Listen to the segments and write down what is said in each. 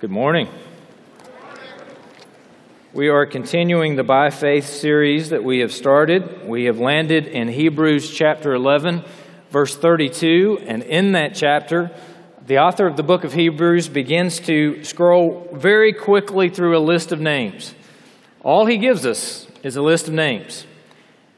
Good morning. We are continuing the By Faith series that we have started. We have landed in Hebrews chapter 11, verse 32, and in that chapter, the author of the book of Hebrews begins to scroll very quickly through a list of names. All he gives us is a list of names.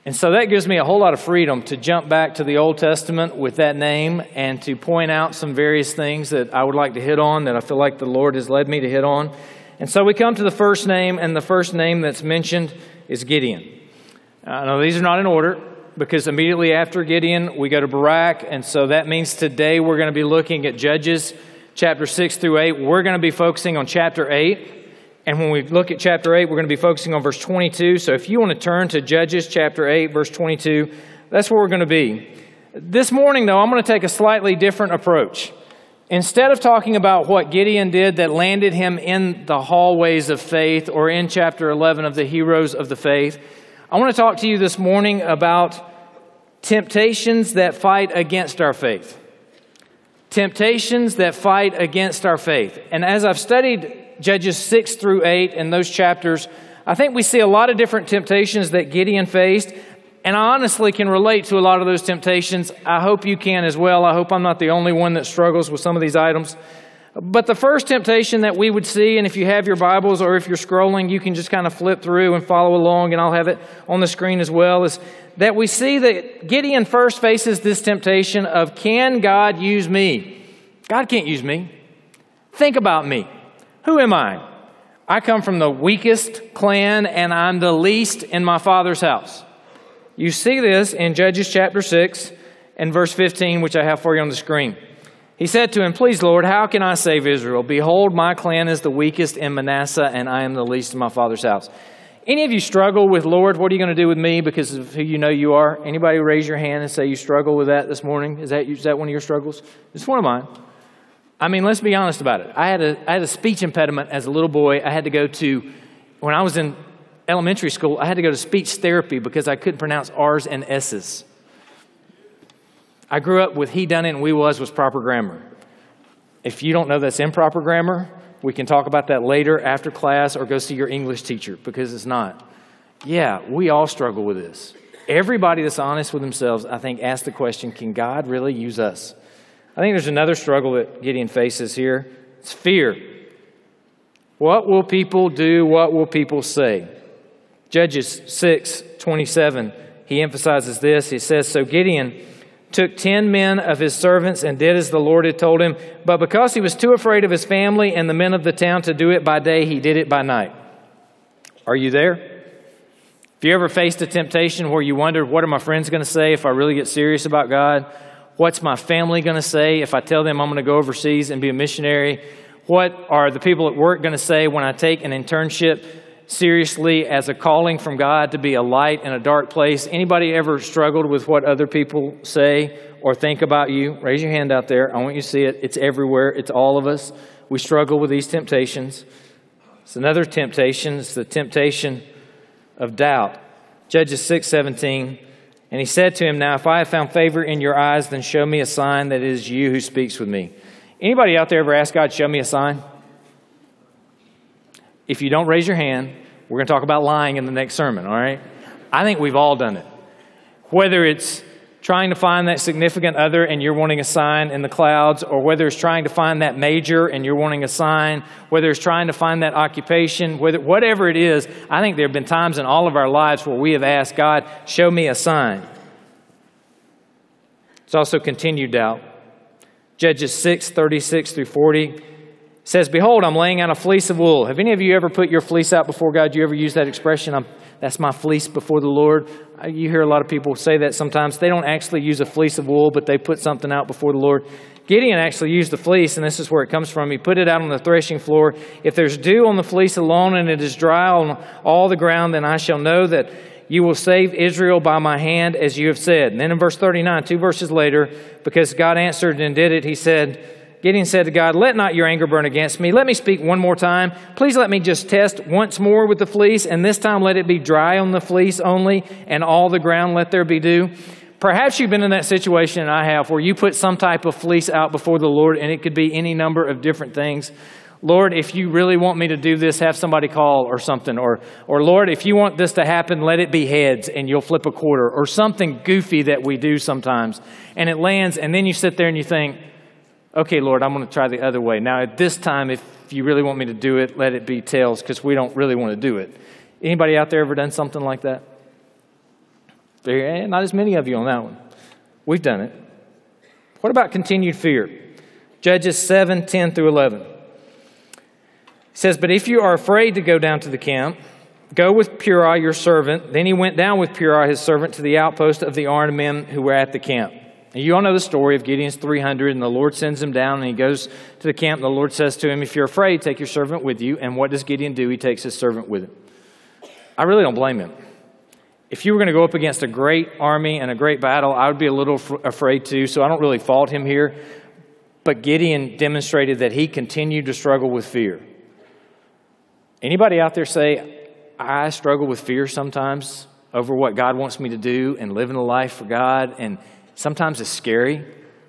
And so that gives me a whole lot of freedom to jump back to the Old Testament with that name and to point out some various things that I would like to hit on that I feel like the Lord has led me to hit on. And so we come to the first name, and the first name that's mentioned is Gideon. Uh, now, these are not in order because immediately after Gideon, we go to Barak. And so that means today we're going to be looking at Judges chapter 6 through 8. We're going to be focusing on chapter 8. And when we look at chapter 8, we're going to be focusing on verse 22. So if you want to turn to Judges chapter 8, verse 22, that's where we're going to be. This morning, though, I'm going to take a slightly different approach. Instead of talking about what Gideon did that landed him in the hallways of faith or in chapter 11 of the heroes of the faith, I want to talk to you this morning about temptations that fight against our faith. Temptations that fight against our faith. And as I've studied Judges 6 through 8 in those chapters, I think we see a lot of different temptations that Gideon faced. And I honestly can relate to a lot of those temptations. I hope you can as well. I hope I'm not the only one that struggles with some of these items. But the first temptation that we would see, and if you have your Bibles or if you're scrolling, you can just kind of flip through and follow along, and I'll have it on the screen as well, is that we see that Gideon first faces this temptation of can God use me? God can't use me. Think about me. Who am I? I come from the weakest clan and I'm the least in my father's house. You see this in Judges chapter 6 and verse 15, which I have for you on the screen. He said to him, Please, Lord, how can I save Israel? Behold, my clan is the weakest in Manasseh, and I am the least in my father's house. Any of you struggle with, Lord, what are you going to do with me because of who you know you are? Anybody raise your hand and say you struggle with that this morning? Is that, is that one of your struggles? It's one of mine. I mean, let's be honest about it. I had, a, I had a speech impediment as a little boy. I had to go to, when I was in elementary school, I had to go to speech therapy because I couldn't pronounce R's and S's. I grew up with he done it and we was was proper grammar. If you don't know that's improper grammar, we can talk about that later after class or go see your English teacher because it's not. Yeah, we all struggle with this. Everybody that's honest with themselves, I think, asks the question can God really use us? I think there's another struggle that Gideon faces here it's fear. What will people do? What will people say? Judges 6 27, he emphasizes this. He says, So Gideon took ten men of his servants and did as the Lord had told him. But because he was too afraid of his family and the men of the town to do it by day, he did it by night. Are you there? Have you ever faced a temptation where you wondered, what are my friends going to say if I really get serious about God? What's my family going to say if I tell them I'm going to go overseas and be a missionary? What are the people at work going to say when I take an internship seriously as a calling from God to be a light in a dark place? Anybody ever struggled with what other people say or think about you? Raise your hand out there. I want you to see it. It's everywhere. It's all of us. We struggle with these temptations. It's another temptation. It's the temptation of doubt. Judges 6 17. And he said to him, Now, if I have found favor in your eyes, then show me a sign that it is you who speaks with me. Anybody out there ever ask God, show me a sign? If you don't raise your hand, we're going to talk about lying in the next sermon, all right? I think we've all done it. Whether it's trying to find that significant other and you're wanting a sign in the clouds, or whether it's trying to find that major and you're wanting a sign, whether it's trying to find that occupation, whether, whatever it is, I think there have been times in all of our lives where we have asked God, show me a sign. It's also continued doubt. Judges 6, 36 through 40 says, Behold, I'm laying out a fleece of wool. Have any of you ever put your fleece out before God? Do you ever use that expression? I'm, that's my fleece before the Lord. You hear a lot of people say that sometimes. They don't actually use a fleece of wool, but they put something out before the Lord. Gideon actually used the fleece, and this is where it comes from. He put it out on the threshing floor. If there's dew on the fleece alone and it is dry on all the ground, then I shall know that you will save Israel by my hand, as you have said. And then in verse 39, two verses later, because God answered and did it, he said, Gideon said to God, Let not your anger burn against me. Let me speak one more time. Please let me just test once more with the fleece, and this time let it be dry on the fleece only, and all the ground let there be dew. Perhaps you've been in that situation, and I have, where you put some type of fleece out before the Lord, and it could be any number of different things. Lord, if you really want me to do this, have somebody call or something. Or, or Lord, if you want this to happen, let it be heads and you'll flip a quarter. Or something goofy that we do sometimes. And it lands, and then you sit there and you think, okay, Lord, I'm going to try the other way. Now, at this time, if you really want me to do it, let it be tails because we don't really want to do it. Anybody out there ever done something like that? Eh, not as many of you on that one. We've done it. What about continued fear? Judges 7 10 through 11. He says, But if you are afraid to go down to the camp, go with Purah your servant. Then he went down with Purah his servant to the outpost of the armed men who were at the camp. And you all know the story of Gideon's 300, and the Lord sends him down, and he goes to the camp. And the Lord says to him, If you're afraid, take your servant with you. And what does Gideon do? He takes his servant with him. I really don't blame him. If you were going to go up against a great army and a great battle, I would be a little afraid too, so I don't really fault him here. But Gideon demonstrated that he continued to struggle with fear. Anybody out there say, I struggle with fear sometimes over what God wants me to do and living a life for God, and sometimes it's scary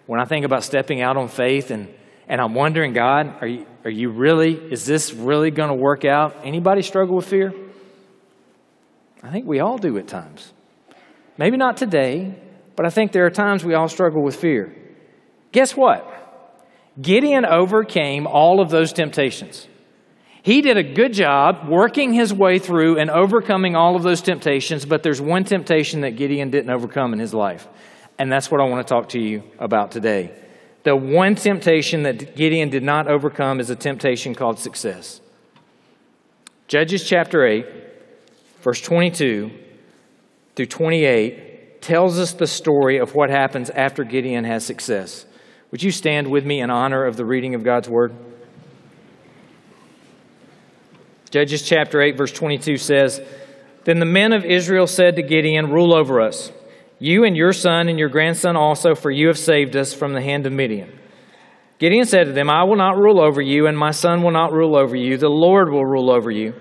when I think about stepping out on faith and, and I'm wondering, God, are you, are you really, is this really going to work out? Anybody struggle with fear? I think we all do at times. Maybe not today, but I think there are times we all struggle with fear. Guess what? Gideon overcame all of those temptations. He did a good job working his way through and overcoming all of those temptations, but there's one temptation that Gideon didn't overcome in his life. And that's what I want to talk to you about today. The one temptation that Gideon did not overcome is a temptation called success. Judges chapter 8, verse 22 through 28, tells us the story of what happens after Gideon has success. Would you stand with me in honor of the reading of God's word? Judges chapter 8, verse 22 says, Then the men of Israel said to Gideon, Rule over us, you and your son and your grandson also, for you have saved us from the hand of Midian. Gideon said to them, I will not rule over you, and my son will not rule over you. The Lord will rule over you.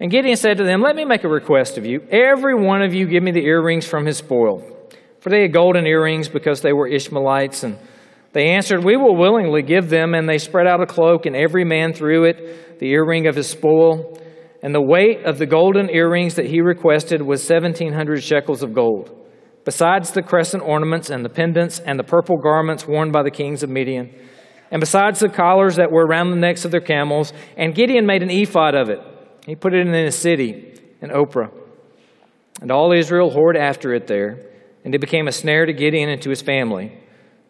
And Gideon said to them, Let me make a request of you. Every one of you give me the earrings from his spoil. For they had golden earrings because they were Ishmaelites. And they answered, We will willingly give them. And they spread out a cloak, and every man threw it the earring of his spoil, and the weight of the golden earrings that he requested was 1,700 shekels of gold, besides the crescent ornaments and the pendants and the purple garments worn by the kings of Midian, and besides the collars that were around the necks of their camels. And Gideon made an ephod of it. He put it in a city, in Ophrah. And all Israel whored after it there, and it became a snare to Gideon and to his family.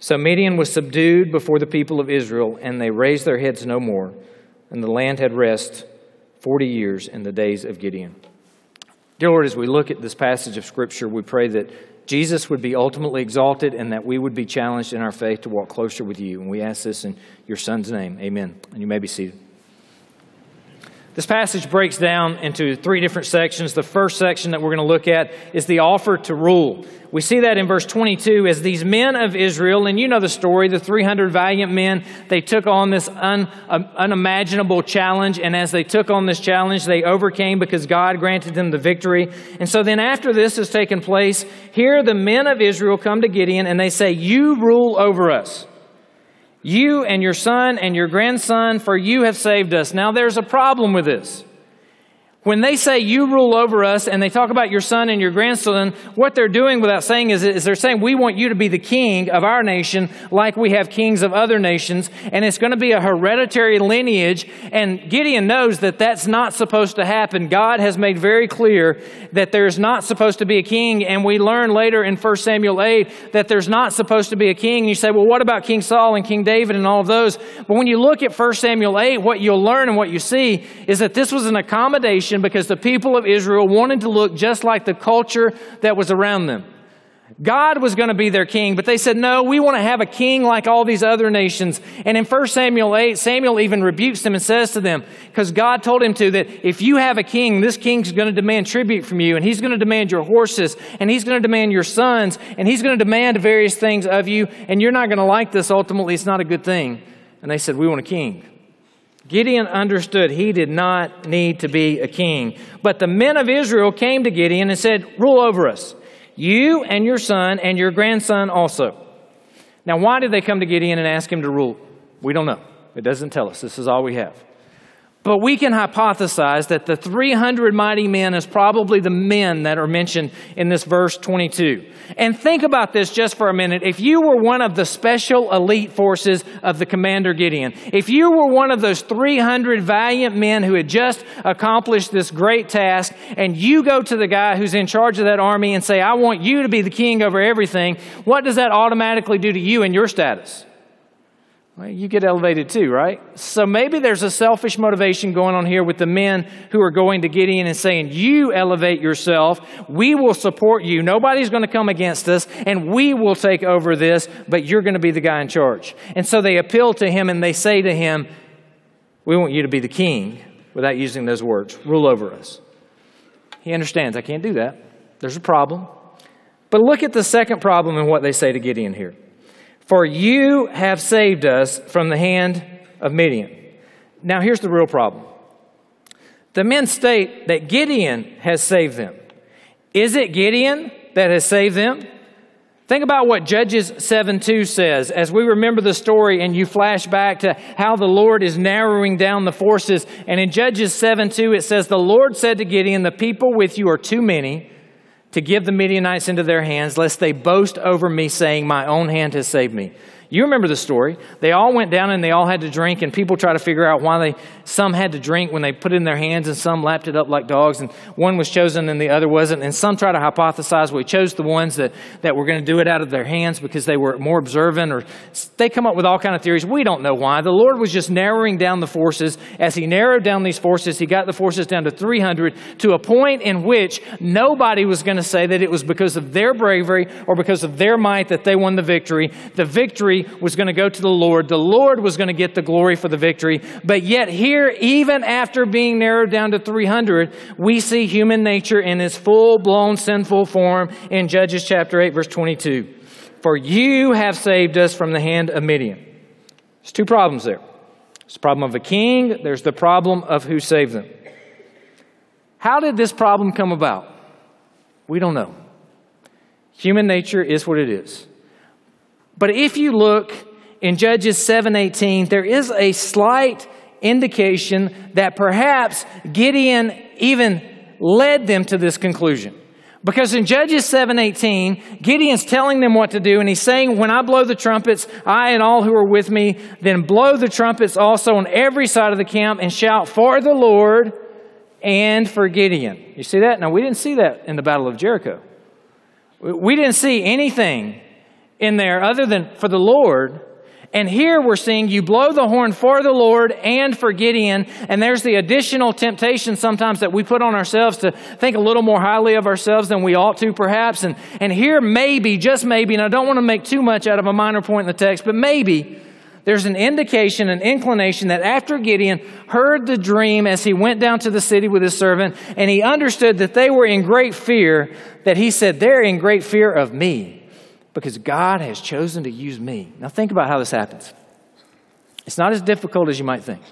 So Midian was subdued before the people of Israel, and they raised their heads no more and the land had rest 40 years in the days of Gideon. Dear Lord, as we look at this passage of Scripture, we pray that Jesus would be ultimately exalted and that we would be challenged in our faith to walk closer with you. And we ask this in your Son's name. Amen. And you may be seated. This passage breaks down into three different sections. The first section that we're going to look at is the offer to rule. We see that in verse 22 as these men of Israel, and you know the story, the 300 valiant men, they took on this un, uh, unimaginable challenge, and as they took on this challenge, they overcame because God granted them the victory. And so then after this has taken place, here the men of Israel come to Gideon and they say, You rule over us. You and your son and your grandson, for you have saved us. Now, there's a problem with this. When they say you rule over us and they talk about your son and your grandson, what they're doing without saying is, is, they're saying we want you to be the king of our nation like we have kings of other nations. And it's going to be a hereditary lineage. And Gideon knows that that's not supposed to happen. God has made very clear that there's not supposed to be a king. And we learn later in 1 Samuel 8 that there's not supposed to be a king. And you say, well, what about King Saul and King David and all of those? But when you look at 1 Samuel 8, what you'll learn and what you see is that this was an accommodation because the people of Israel wanted to look just like the culture that was around them. God was going to be their king, but they said, no, we want to have a king like all these other nations. And in 1 Samuel 8, Samuel even rebukes them and says to them, because God told him to, that if you have a king, this king's going to demand tribute from you, and he's going to demand your horses, and he's going to demand your sons, and he's going to demand various things of you, and you're not going to like this. Ultimately, it's not a good thing. And they said, we want a king. Gideon understood he did not need to be a king. But the men of Israel came to Gideon and said, Rule over us, you and your son and your grandson also. Now, why did they come to Gideon and ask him to rule? We don't know. It doesn't tell us. This is all we have. But we can hypothesize that the 300 mighty men is probably the men that are mentioned in this verse 22. And think about this just for a minute. If you were one of the special elite forces of the commander Gideon, if you were one of those 300 valiant men who had just accomplished this great task, and you go to the guy who's in charge of that army and say, I want you to be the king over everything, what does that automatically do to you and your status? Well, you get elevated too, right? So maybe there's a selfish motivation going on here with the men who are going to Gideon and saying, You elevate yourself. We will support you. Nobody's going to come against us, and we will take over this, but you're going to be the guy in charge. And so they appeal to him and they say to him, We want you to be the king, without using those words. Rule over us. He understands, I can't do that. There's a problem. But look at the second problem in what they say to Gideon here. For you have saved us from the hand of Midian. Now, here's the real problem. The men state that Gideon has saved them. Is it Gideon that has saved them? Think about what Judges 7 2 says as we remember the story and you flash back to how the Lord is narrowing down the forces. And in Judges 7 2, it says, The Lord said to Gideon, The people with you are too many to give the Midianites into their hands, lest they boast over me, saying, My own hand has saved me. You remember the story. They all went down and they all had to drink, and people try to figure out why they some had to drink when they put it in their hands, and some lapped it up like dogs, and one was chosen and the other wasn't. And some try to hypothesize we chose the ones that, that were going to do it out of their hands because they were more observant, or they come up with all kind of theories. We don't know why. The Lord was just narrowing down the forces. As He narrowed down these forces, He got the forces down to 300 to a point in which nobody was going to say that it was because of their bravery or because of their might that they won the victory. The victory was going to go to the Lord. The Lord was going to get the glory for the victory. But yet, here, even after being narrowed down to 300, we see human nature in its full blown sinful form in Judges chapter 8, verse 22. For you have saved us from the hand of Midian. There's two problems there. There's the problem of a king, there's the problem of who saved them. How did this problem come about? We don't know. Human nature is what it is. But if you look in Judges 7:18, there is a slight indication that perhaps Gideon even led them to this conclusion. Because in Judges 7:18, Gideon's telling them what to do and he's saying, "When I blow the trumpets, I and all who are with me, then blow the trumpets also on every side of the camp and shout for the Lord and for Gideon." You see that? Now we didn't see that in the battle of Jericho. We didn't see anything in there other than for the Lord. And here we're seeing you blow the horn for the Lord and for Gideon. And there's the additional temptation sometimes that we put on ourselves to think a little more highly of ourselves than we ought to, perhaps. And, and here, maybe, just maybe, and I don't want to make too much out of a minor point in the text, but maybe there's an indication, an inclination that after Gideon heard the dream as he went down to the city with his servant, and he understood that they were in great fear, that he said, They're in great fear of me because God has chosen to use me. Now, think about how this happens. It's not as difficult as you might think.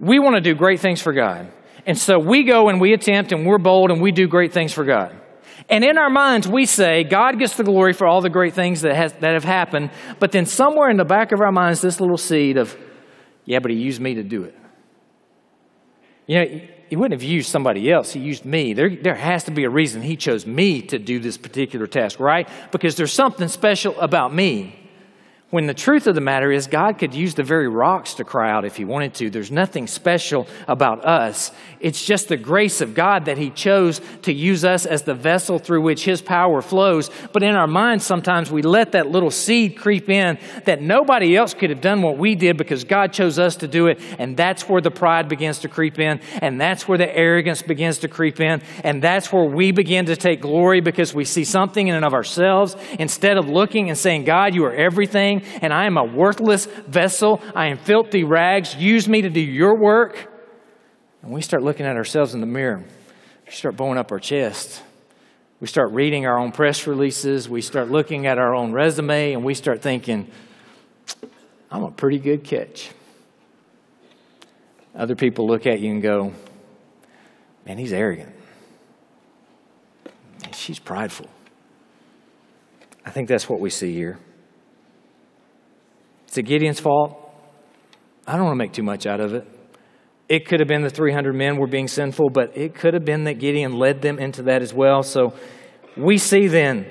We want to do great things for God. And so we go and we attempt and we're bold and we do great things for God. And in our minds, we say, God gets the glory for all the great things that, has, that have happened. But then somewhere in the back of our minds, this little seed of, yeah, but he used me to do it. You know, he wouldn't have used somebody else. He used me. There, there has to be a reason he chose me to do this particular task, right? Because there's something special about me. When the truth of the matter is, God could use the very rocks to cry out if He wanted to. There's nothing special about us. It's just the grace of God that He chose to use us as the vessel through which His power flows. But in our minds, sometimes we let that little seed creep in that nobody else could have done what we did because God chose us to do it. And that's where the pride begins to creep in. And that's where the arrogance begins to creep in. And that's where we begin to take glory because we see something in and of ourselves instead of looking and saying, God, you are everything and I am a worthless vessel. I am filthy rags. Use me to do your work. And we start looking at ourselves in the mirror. We start blowing up our chest. We start reading our own press releases. We start looking at our own resume and we start thinking, I'm a pretty good catch. Other people look at you and go, man, he's arrogant. She's prideful. I think that's what we see here. Is it Gideon's fault? I don't want to make too much out of it. It could have been the 300 men were being sinful, but it could have been that Gideon led them into that as well. So we see then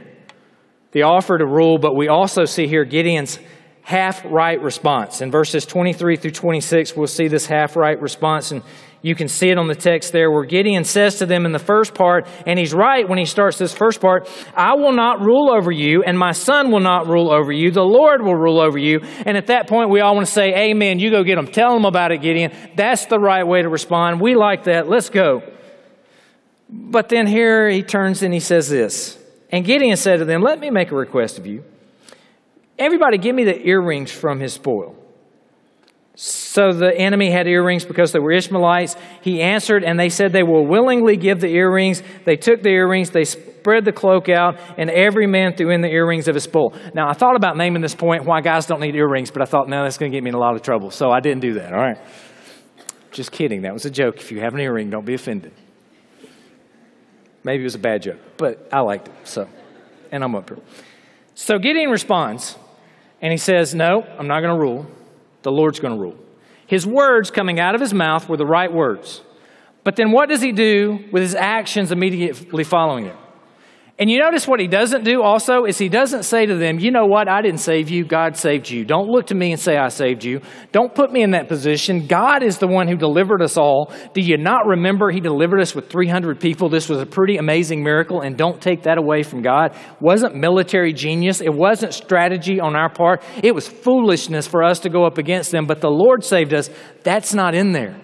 the offer to rule, but we also see here Gideon's half right response. In verses 23 through 26, we'll see this half right response. And you can see it on the text there where Gideon says to them in the first part, and he's right when he starts this first part I will not rule over you, and my son will not rule over you. The Lord will rule over you. And at that point, we all want to say, Amen. You go get them. Tell them about it, Gideon. That's the right way to respond. We like that. Let's go. But then here he turns and he says this. And Gideon said to them, Let me make a request of you. Everybody, give me the earrings from his spoil. So the enemy had earrings because they were Ishmaelites. He answered, and they said they will willingly give the earrings. They took the earrings, they spread the cloak out, and every man threw in the earrings of his spoil. Now, I thought about naming this point why guys don't need earrings, but I thought, no, that's going to get me in a lot of trouble. So I didn't do that, all right? Just kidding. That was a joke. If you have an earring, don't be offended. Maybe it was a bad joke, but I liked it, so. And I'm up here. So Gideon responds, and he says, No, I'm not going to rule. The Lord's going to rule. His words coming out of his mouth were the right words. But then what does he do with his actions immediately following it? And you notice what he doesn't do also is he doesn't say to them, you know what, I didn't save you, God saved you. Don't look to me and say I saved you. Don't put me in that position. God is the one who delivered us all. Do you not remember he delivered us with 300 people? This was a pretty amazing miracle, and don't take that away from God. It wasn't military genius, it wasn't strategy on our part. It was foolishness for us to go up against them, but the Lord saved us. That's not in there.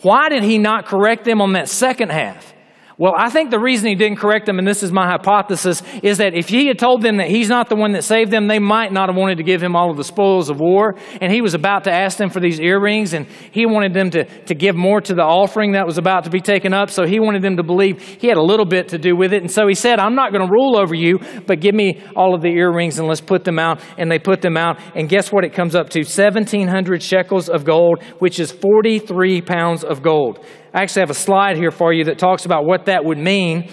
Why did he not correct them on that second half? Well, I think the reason he didn't correct them, and this is my hypothesis, is that if he had told them that he's not the one that saved them, they might not have wanted to give him all of the spoils of war. And he was about to ask them for these earrings, and he wanted them to, to give more to the offering that was about to be taken up. So he wanted them to believe he had a little bit to do with it. And so he said, I'm not going to rule over you, but give me all of the earrings and let's put them out. And they put them out. And guess what it comes up to? 1,700 shekels of gold, which is 43 pounds of gold. I actually have a slide here for you that talks about what that would mean.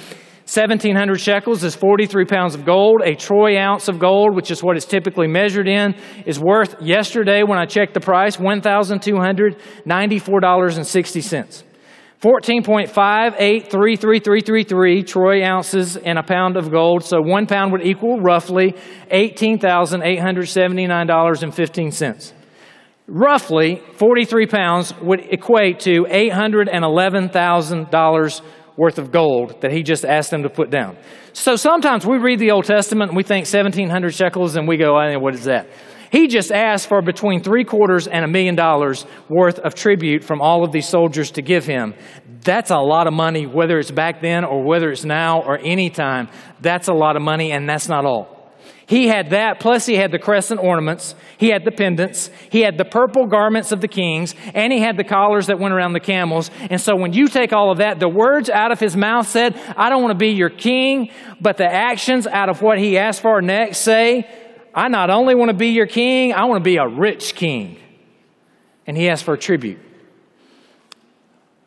1700 shekels is 43 pounds of gold. A troy ounce of gold, which is what it's typically measured in, is worth yesterday when I checked the price $1,294.60. 14.583333 troy ounces in a pound of gold. So one pound would equal roughly $18,879.15 roughly 43 pounds would equate to $811,000 worth of gold that he just asked them to put down. So sometimes we read the Old Testament and we think 1,700 shekels and we go, I know, what is that? He just asked for between three quarters and a million dollars worth of tribute from all of these soldiers to give him. That's a lot of money, whether it's back then or whether it's now or any time. That's a lot of money, and that's not all. He had that, plus he had the crescent ornaments, he had the pendants, he had the purple garments of the kings, and he had the collars that went around the camels. And so when you take all of that, the words out of his mouth said, I don't want to be your king, but the actions out of what he asked for next say, I not only want to be your king, I want to be a rich king. And he asked for a tribute.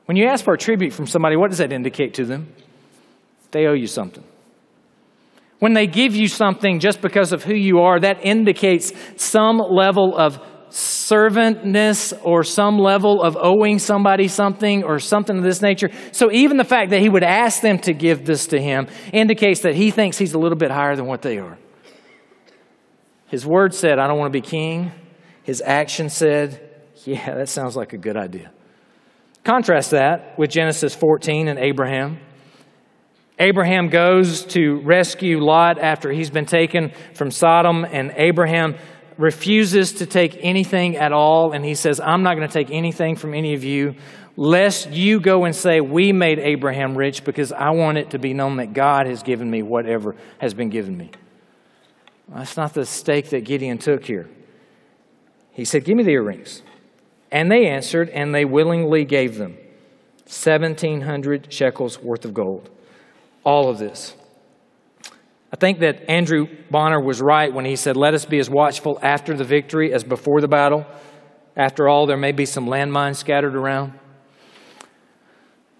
When you ask for a tribute from somebody, what does that indicate to them? They owe you something. When they give you something just because of who you are, that indicates some level of servantness or some level of owing somebody something or something of this nature. So even the fact that he would ask them to give this to him indicates that he thinks he's a little bit higher than what they are. His word said, I don't want to be king. His action said, Yeah, that sounds like a good idea. Contrast that with Genesis 14 and Abraham. Abraham goes to rescue Lot after he's been taken from Sodom, and Abraham refuses to take anything at all. And he says, I'm not going to take anything from any of you, lest you go and say, We made Abraham rich, because I want it to be known that God has given me whatever has been given me. That's not the stake that Gideon took here. He said, Give me the earrings. And they answered, and they willingly gave them 1,700 shekels worth of gold all of this. I think that Andrew Bonar was right when he said, Let us be as watchful after the victory as before the battle. After all, there may be some landmines scattered around.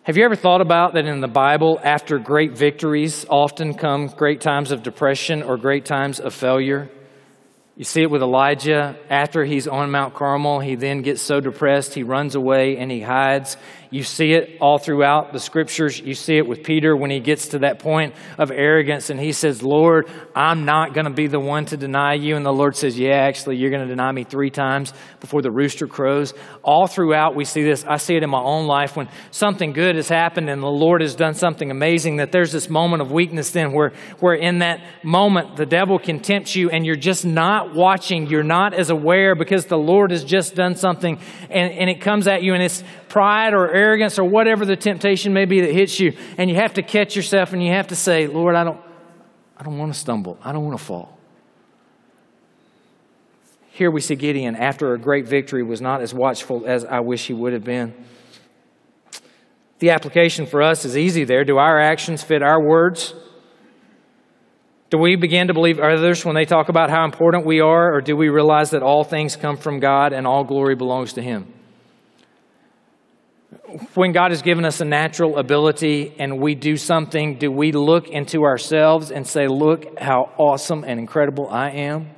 Have you ever thought about that in the Bible, after great victories often come great times of depression or great times of failure? You see it with Elijah. After he's on Mount Carmel, he then gets so depressed, he runs away and he hides. You see it all throughout the scriptures. You see it with Peter when he gets to that point of arrogance and he says, Lord, I'm not going to be the one to deny you. And the Lord says, Yeah, actually, you're going to deny me three times before the rooster crows. All throughout, we see this. I see it in my own life when something good has happened and the Lord has done something amazing, that there's this moment of weakness then where, where in that moment the devil can tempt you and you're just not watching. You're not as aware because the Lord has just done something and, and it comes at you and it's pride or arrogance or whatever the temptation may be that hits you. And you have to catch yourself and you have to say, Lord, I don't, I don't want to stumble. I don't want to fall. Here we see Gideon, after a great victory, was not as watchful as I wish he would have been. The application for us is easy there. Do our actions fit our words? Do we begin to believe others when they talk about how important we are, or do we realize that all things come from God and all glory belongs to Him? when God has given us a natural ability and we do something, do we look into ourselves and say, Look how awesome and incredible I am?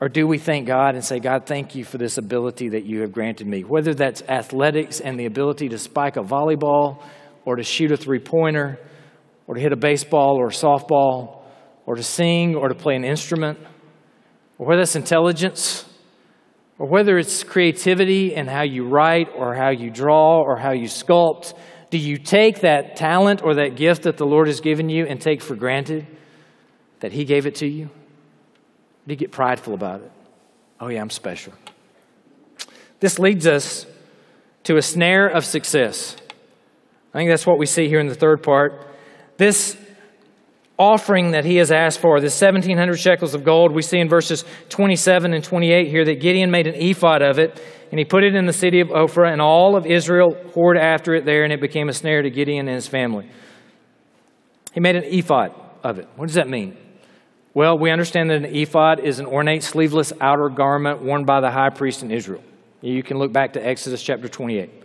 Or do we thank God and say, God, thank you for this ability that you have granted me? Whether that's athletics and the ability to spike a volleyball, or to shoot a three pointer, or to hit a baseball or a softball, or to sing, or to play an instrument, or whether that's intelligence or whether it's creativity and how you write or how you draw or how you sculpt, do you take that talent or that gift that the Lord has given you and take for granted that He gave it to you? do you get prideful about it? Oh, yeah, I'm special. This leads us to a snare of success. I think that's what we see here in the third part. This offering that he has asked for, the 1,700 shekels of gold, we see in verses 27 and 28 here that Gideon made an ephod of it, and he put it in the city of Ophrah, and all of Israel poured after it there, and it became a snare to Gideon and his family. He made an ephod of it. What does that mean? Well, we understand that an ephod is an ornate, sleeveless outer garment worn by the high priest in Israel. You can look back to Exodus chapter 28.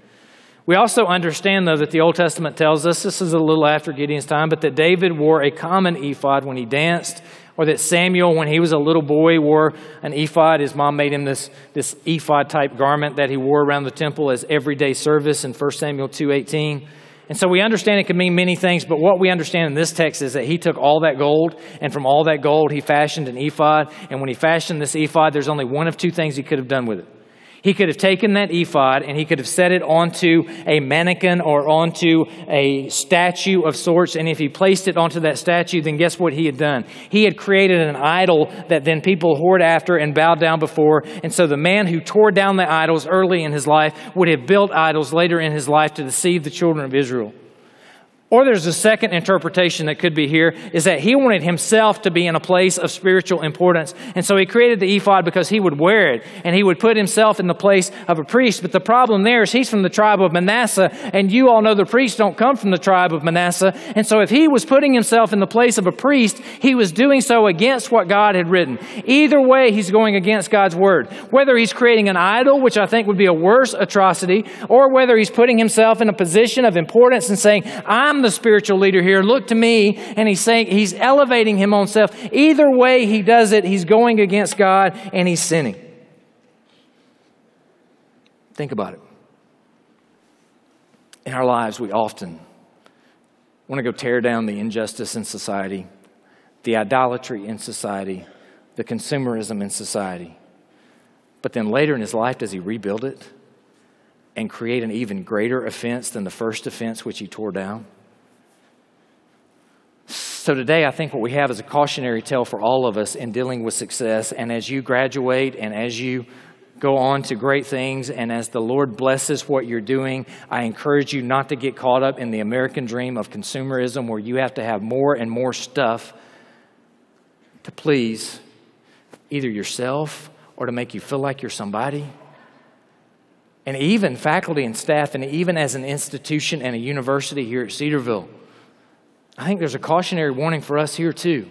We also understand, though, that the Old Testament tells us this is a little after Gideon's time, but that David wore a common ephod when he danced, or that Samuel, when he was a little boy, wore an ephod. His mom made him this, this ephod type garment that he wore around the temple as everyday service in 1 Samuel 2.18. And so we understand it could mean many things, but what we understand in this text is that he took all that gold, and from all that gold, he fashioned an ephod. And when he fashioned this ephod, there's only one of two things he could have done with it. He could have taken that ephod and he could have set it onto a mannequin or onto a statue of sorts. And if he placed it onto that statue, then guess what he had done? He had created an idol that then people whored after and bowed down before. And so the man who tore down the idols early in his life would have built idols later in his life to deceive the children of Israel. Or there's a second interpretation that could be here is that he wanted himself to be in a place of spiritual importance. And so he created the ephod because he would wear it and he would put himself in the place of a priest. But the problem there is he's from the tribe of Manasseh, and you all know the priests don't come from the tribe of Manasseh. And so if he was putting himself in the place of a priest, he was doing so against what God had written. Either way, he's going against God's word. Whether he's creating an idol, which I think would be a worse atrocity, or whether he's putting himself in a position of importance and saying, I'm the spiritual leader here. Look to me. And he's saying, he's elevating him on self. Either way he does it, he's going against God and he's sinning. Think about it. In our lives, we often want to go tear down the injustice in society, the idolatry in society, the consumerism in society. But then later in his life, does he rebuild it and create an even greater offense than the first offense which he tore down? So, today, I think what we have is a cautionary tale for all of us in dealing with success. And as you graduate and as you go on to great things, and as the Lord blesses what you're doing, I encourage you not to get caught up in the American dream of consumerism where you have to have more and more stuff to please either yourself or to make you feel like you're somebody. And even faculty and staff, and even as an institution and a university here at Cedarville I think there's a cautionary warning for us here too.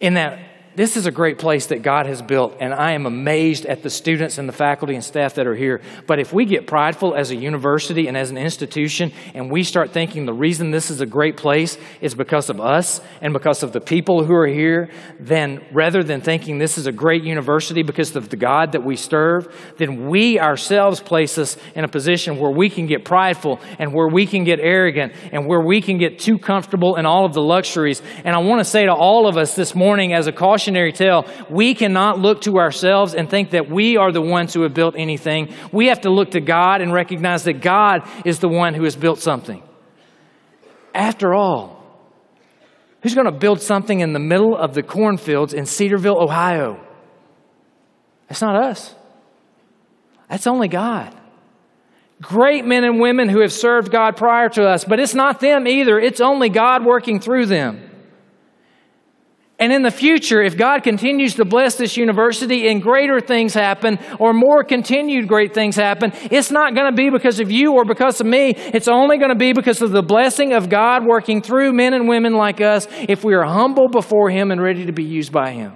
In that this is a great place that God has built, and I am amazed at the students and the faculty and staff that are here. But if we get prideful as a university and as an institution, and we start thinking the reason this is a great place is because of us and because of the people who are here, then rather than thinking this is a great university because of the God that we serve, then we ourselves place us in a position where we can get prideful and where we can get arrogant and where we can get too comfortable in all of the luxuries. And I want to say to all of us this morning as a caution, cautionary tale. We cannot look to ourselves and think that we are the ones who have built anything. We have to look to God and recognize that God is the one who has built something. After all, who's going to build something in the middle of the cornfields in Cedarville, Ohio? That's not us. That's only God. Great men and women who have served God prior to us, but it's not them either. It's only God working through them. And in the future, if God continues to bless this university and greater things happen or more continued great things happen, it's not going to be because of you or because of me. It's only going to be because of the blessing of God working through men and women like us if we are humble before Him and ready to be used by Him.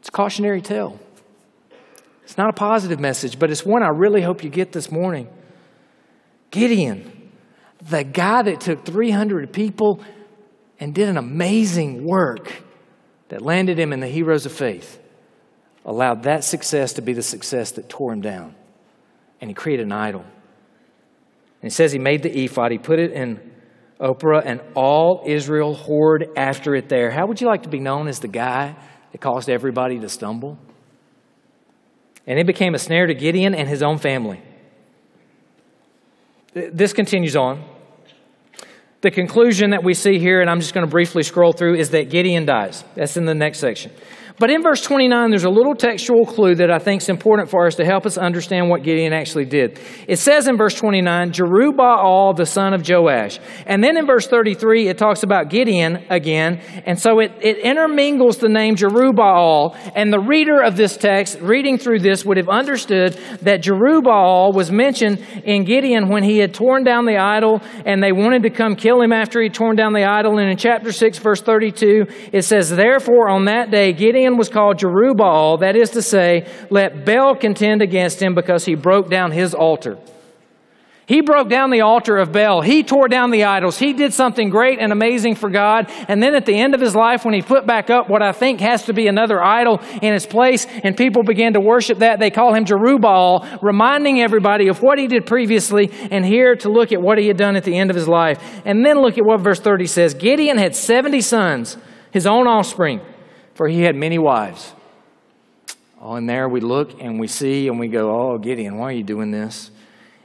It's a cautionary tale. It's not a positive message, but it's one I really hope you get this morning. Gideon, the guy that took 300 people and did an amazing work that landed him in the heroes of faith, allowed that success to be the success that tore him down. And he created an idol. And it says he made the ephod, he put it in Ophrah, and all Israel whored after it there. How would you like to be known as the guy that caused everybody to stumble? And it became a snare to Gideon and his own family. This continues on. The conclusion that we see here, and I'm just going to briefly scroll through, is that Gideon dies. That's in the next section. But in verse 29, there's a little textual clue that I think is important for us to help us understand what Gideon actually did. It says in verse 29, Jerubbaal, the son of Joash. And then in verse 33, it talks about Gideon again. And so it, it intermingles the name Jerubbaal. And the reader of this text, reading through this, would have understood that Jerubbaal was mentioned in Gideon when he had torn down the idol and they wanted to come kill him after he torn down the idol. And in chapter 6, verse 32, it says, Therefore on that day, Gideon Gideon was called Jerubbaal, that is to say, let Baal contend against him because he broke down his altar. He broke down the altar of Baal. He tore down the idols. He did something great and amazing for God. And then at the end of his life, when he put back up what I think has to be another idol in its place, and people began to worship that, they call him Jerubbaal, reminding everybody of what he did previously, and here to look at what he had done at the end of his life. And then look at what verse 30 says Gideon had 70 sons, his own offspring for he had many wives. Oh, and there we look and we see and we go, Oh, Gideon, why are you doing this?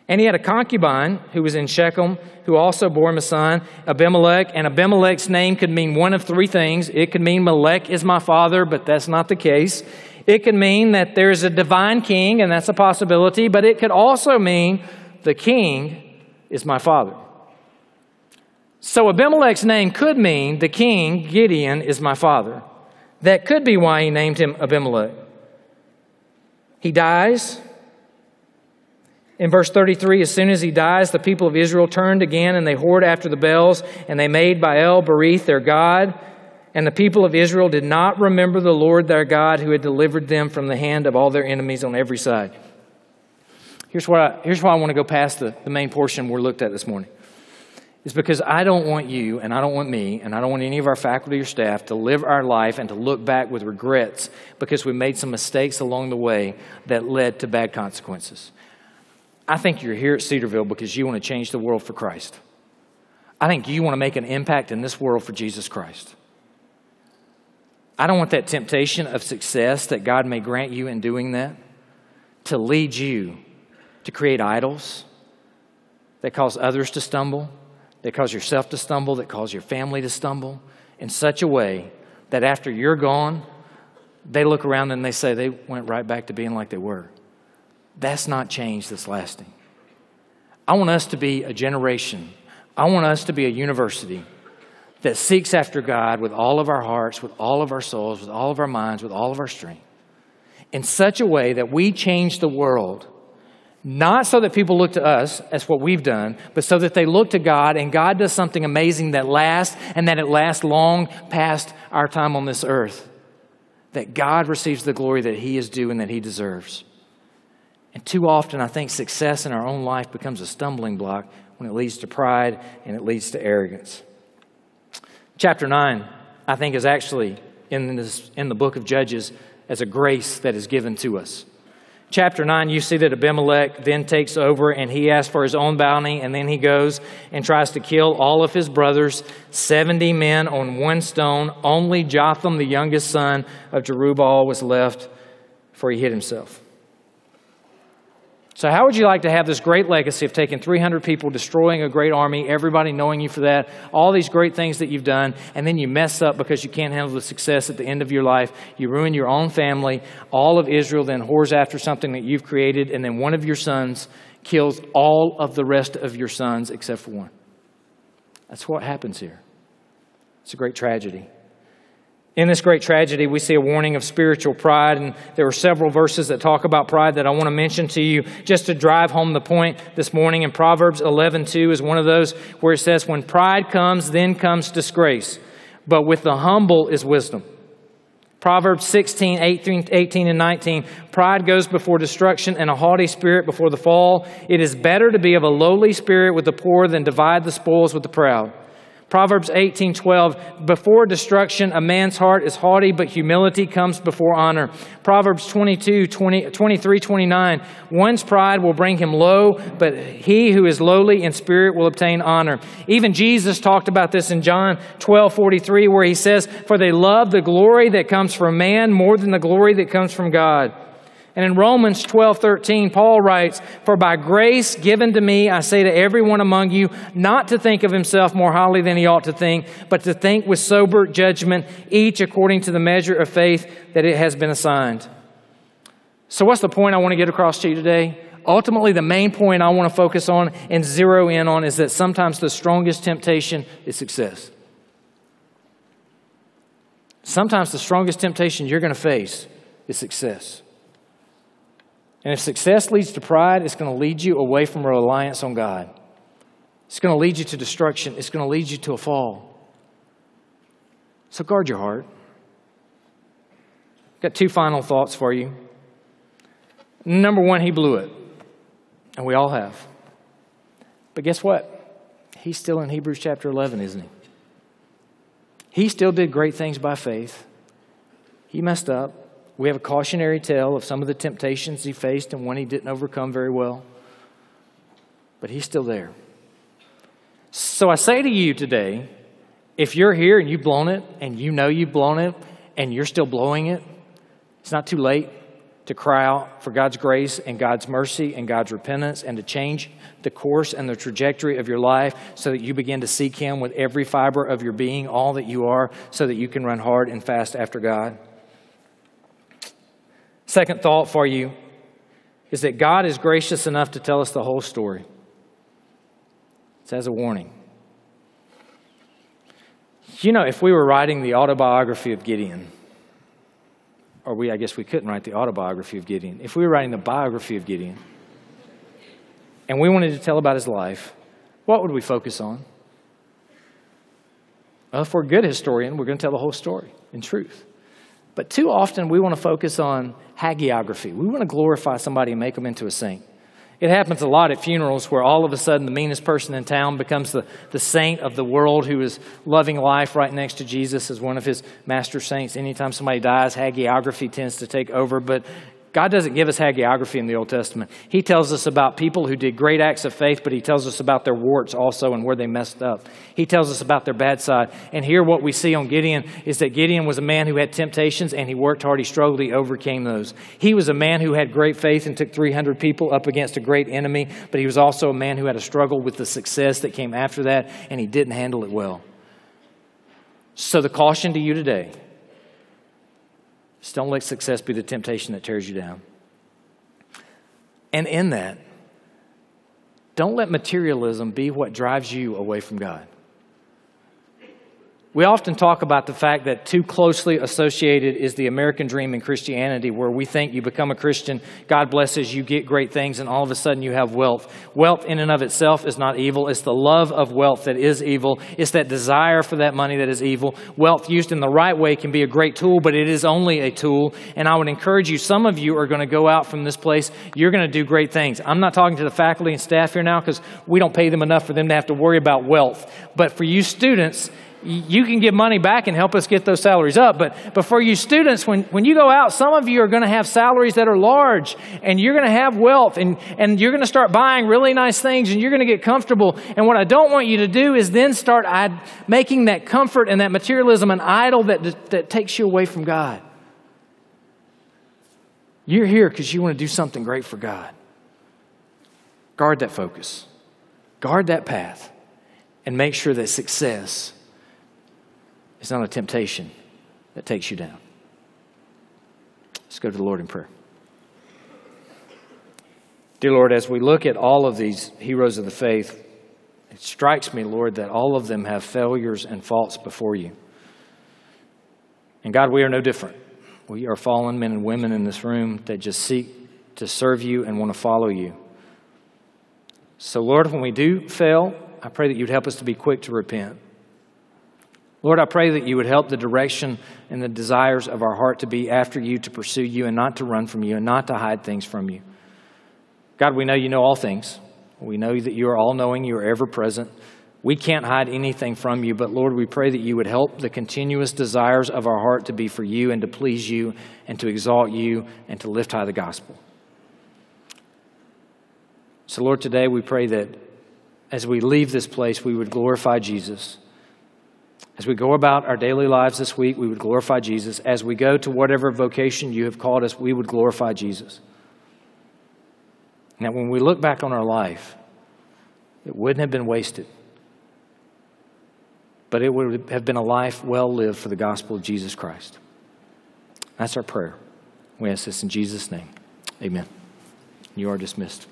And he had a concubine who was in Shechem, who also bore him a son, Abimelech. And Abimelech's name could mean one of three things. It could mean Melech is my father, but that's not the case. It could mean that there's a divine king, and that's a possibility, but it could also mean the king is my father. So Abimelech's name could mean the king, Gideon, is my father. That could be why he named him Abimelech. He dies. In verse 33, as soon as he dies, the people of Israel turned again and they whored after the Baals, and they made Baal Berith their God. And the people of Israel did not remember the Lord their God who had delivered them from the hand of all their enemies on every side. Here's, what I, here's why I want to go past the, the main portion we're looked at this morning is because I don't want you and I don't want me and I don't want any of our faculty or staff to live our life and to look back with regrets because we made some mistakes along the way that led to bad consequences. I think you're here at Cedarville because you want to change the world for Christ. I think you want to make an impact in this world for Jesus Christ. I don't want that temptation of success that God may grant you in doing that to lead you to create idols that cause others to stumble that cause yourself to stumble, that cause your family to stumble in such a way that after you're gone, they look around and they say they went right back to being like they were. That's not change that's lasting. I want us to be a generation, I want us to be a university that seeks after God with all of our hearts, with all of our souls, with all of our minds, with all of our strength, in such a way that we change the world Not so that people look to us as what we've done, but so that they look to God and God does something amazing that lasts and that it lasts long past our time on this earth. That God receives the glory that He is due and that He deserves. And too often, I think success in our own life becomes a stumbling block when it leads to pride and it leads to arrogance. Chapter 9, I think, is actually in, this, in the book of Judges as a grace that is given to us. Chapter 9, you see that Abimelech then takes over and he asks for his own bounty, and then he goes and tries to kill all of his brothers, 70 men on one stone. Only Jotham, the youngest son of Jerubbaal, was left, for he hid himself. So, how would you like to have this great legacy of taking 300 people, destroying a great army, everybody knowing you for that, all these great things that you've done, and then you mess up because you can't handle the success at the end of your life? You ruin your own family. All of Israel then whores after something that you've created, and then one of your sons kills all of the rest of your sons except for one. That's what happens here. It's a great tragedy. In this great tragedy, we see a warning of spiritual pride, and there are several verses that talk about pride that I want to mention to you just to drive home the point this morning. In Proverbs 11:2 is one of those where it says, "When pride comes, then comes disgrace, but with the humble is wisdom." Proverbs 16, 18, 18, and 19. Pride goes before destruction and a haughty spirit before the fall. It is better to be of a lowly spirit with the poor than divide the spoils with the proud. Proverbs 18:12 Before destruction a man's heart is haughty but humility comes before honor. Proverbs 22 20, 23 29 One's pride will bring him low but he who is lowly in spirit will obtain honor. Even Jesus talked about this in John 12:43 where he says for they love the glory that comes from man more than the glory that comes from God. And in Romans 12, 13, Paul writes, For by grace given to me, I say to everyone among you, not to think of himself more highly than he ought to think, but to think with sober judgment, each according to the measure of faith that it has been assigned. So, what's the point I want to get across to you today? Ultimately, the main point I want to focus on and zero in on is that sometimes the strongest temptation is success. Sometimes the strongest temptation you're going to face is success. And if success leads to pride, it's going to lead you away from a reliance on God. It's going to lead you to destruction. It's going to lead you to a fall. So guard your heart. Got two final thoughts for you. Number one, he blew it. And we all have. But guess what? He's still in Hebrews chapter 11, isn't he? He still did great things by faith. He messed up. We have a cautionary tale of some of the temptations he faced and one he didn't overcome very well. But he's still there. So I say to you today if you're here and you've blown it and you know you've blown it and you're still blowing it, it's not too late to cry out for God's grace and God's mercy and God's repentance and to change the course and the trajectory of your life so that you begin to seek Him with every fiber of your being, all that you are, so that you can run hard and fast after God. Second thought for you is that God is gracious enough to tell us the whole story. It's as a warning. You know, if we were writing the autobiography of Gideon, or we, I guess we couldn't write the autobiography of Gideon. If we were writing the biography of Gideon, and we wanted to tell about his life, what would we focus on? Well, if we're a good historian, we're going to tell the whole story in truth. But too often we want to focus on hagiography. We want to glorify somebody and make them into a saint. It happens a lot at funerals where all of a sudden the meanest person in town becomes the, the saint of the world who is loving life right next to Jesus as one of his master saints. Anytime somebody dies, hagiography tends to take over. But God doesn't give us hagiography in the Old Testament. He tells us about people who did great acts of faith, but He tells us about their warts also and where they messed up. He tells us about their bad side. And here, what we see on Gideon is that Gideon was a man who had temptations and he worked hard, he struggled, he overcame those. He was a man who had great faith and took 300 people up against a great enemy, but he was also a man who had a struggle with the success that came after that, and he didn't handle it well. So, the caution to you today just don't let success be the temptation that tears you down. And in that, don't let materialism be what drives you away from God. We often talk about the fact that too closely associated is the American dream in Christianity, where we think you become a Christian, God blesses you, get great things, and all of a sudden you have wealth. Wealth, in and of itself, is not evil. It's the love of wealth that is evil. It's that desire for that money that is evil. Wealth, used in the right way, can be a great tool, but it is only a tool. And I would encourage you, some of you are going to go out from this place, you're going to do great things. I'm not talking to the faculty and staff here now because we don't pay them enough for them to have to worry about wealth. But for you students, you can give money back and help us get those salaries up. But, but for you students, when, when you go out, some of you are going to have salaries that are large and you're going to have wealth and, and you're going to start buying really nice things and you're going to get comfortable. And what I don't want you to do is then start making that comfort and that materialism an idol that, that takes you away from God. You're here because you want to do something great for God. Guard that focus, guard that path, and make sure that success it's not a temptation that takes you down. Let's go to the Lord in prayer. Dear Lord, as we look at all of these heroes of the faith, it strikes me, Lord, that all of them have failures and faults before you. And God, we are no different. We are fallen men and women in this room that just seek to serve you and want to follow you. So, Lord, when we do fail, I pray that you'd help us to be quick to repent. Lord, I pray that you would help the direction and the desires of our heart to be after you, to pursue you, and not to run from you, and not to hide things from you. God, we know you know all things. We know that you are all knowing, you are ever present. We can't hide anything from you, but Lord, we pray that you would help the continuous desires of our heart to be for you and to please you and to exalt you and to lift high the gospel. So, Lord, today we pray that as we leave this place, we would glorify Jesus. As we go about our daily lives this week, we would glorify Jesus. As we go to whatever vocation you have called us, we would glorify Jesus. Now, when we look back on our life, it wouldn't have been wasted, but it would have been a life well lived for the gospel of Jesus Christ. That's our prayer. We ask this in Jesus' name. Amen. You are dismissed.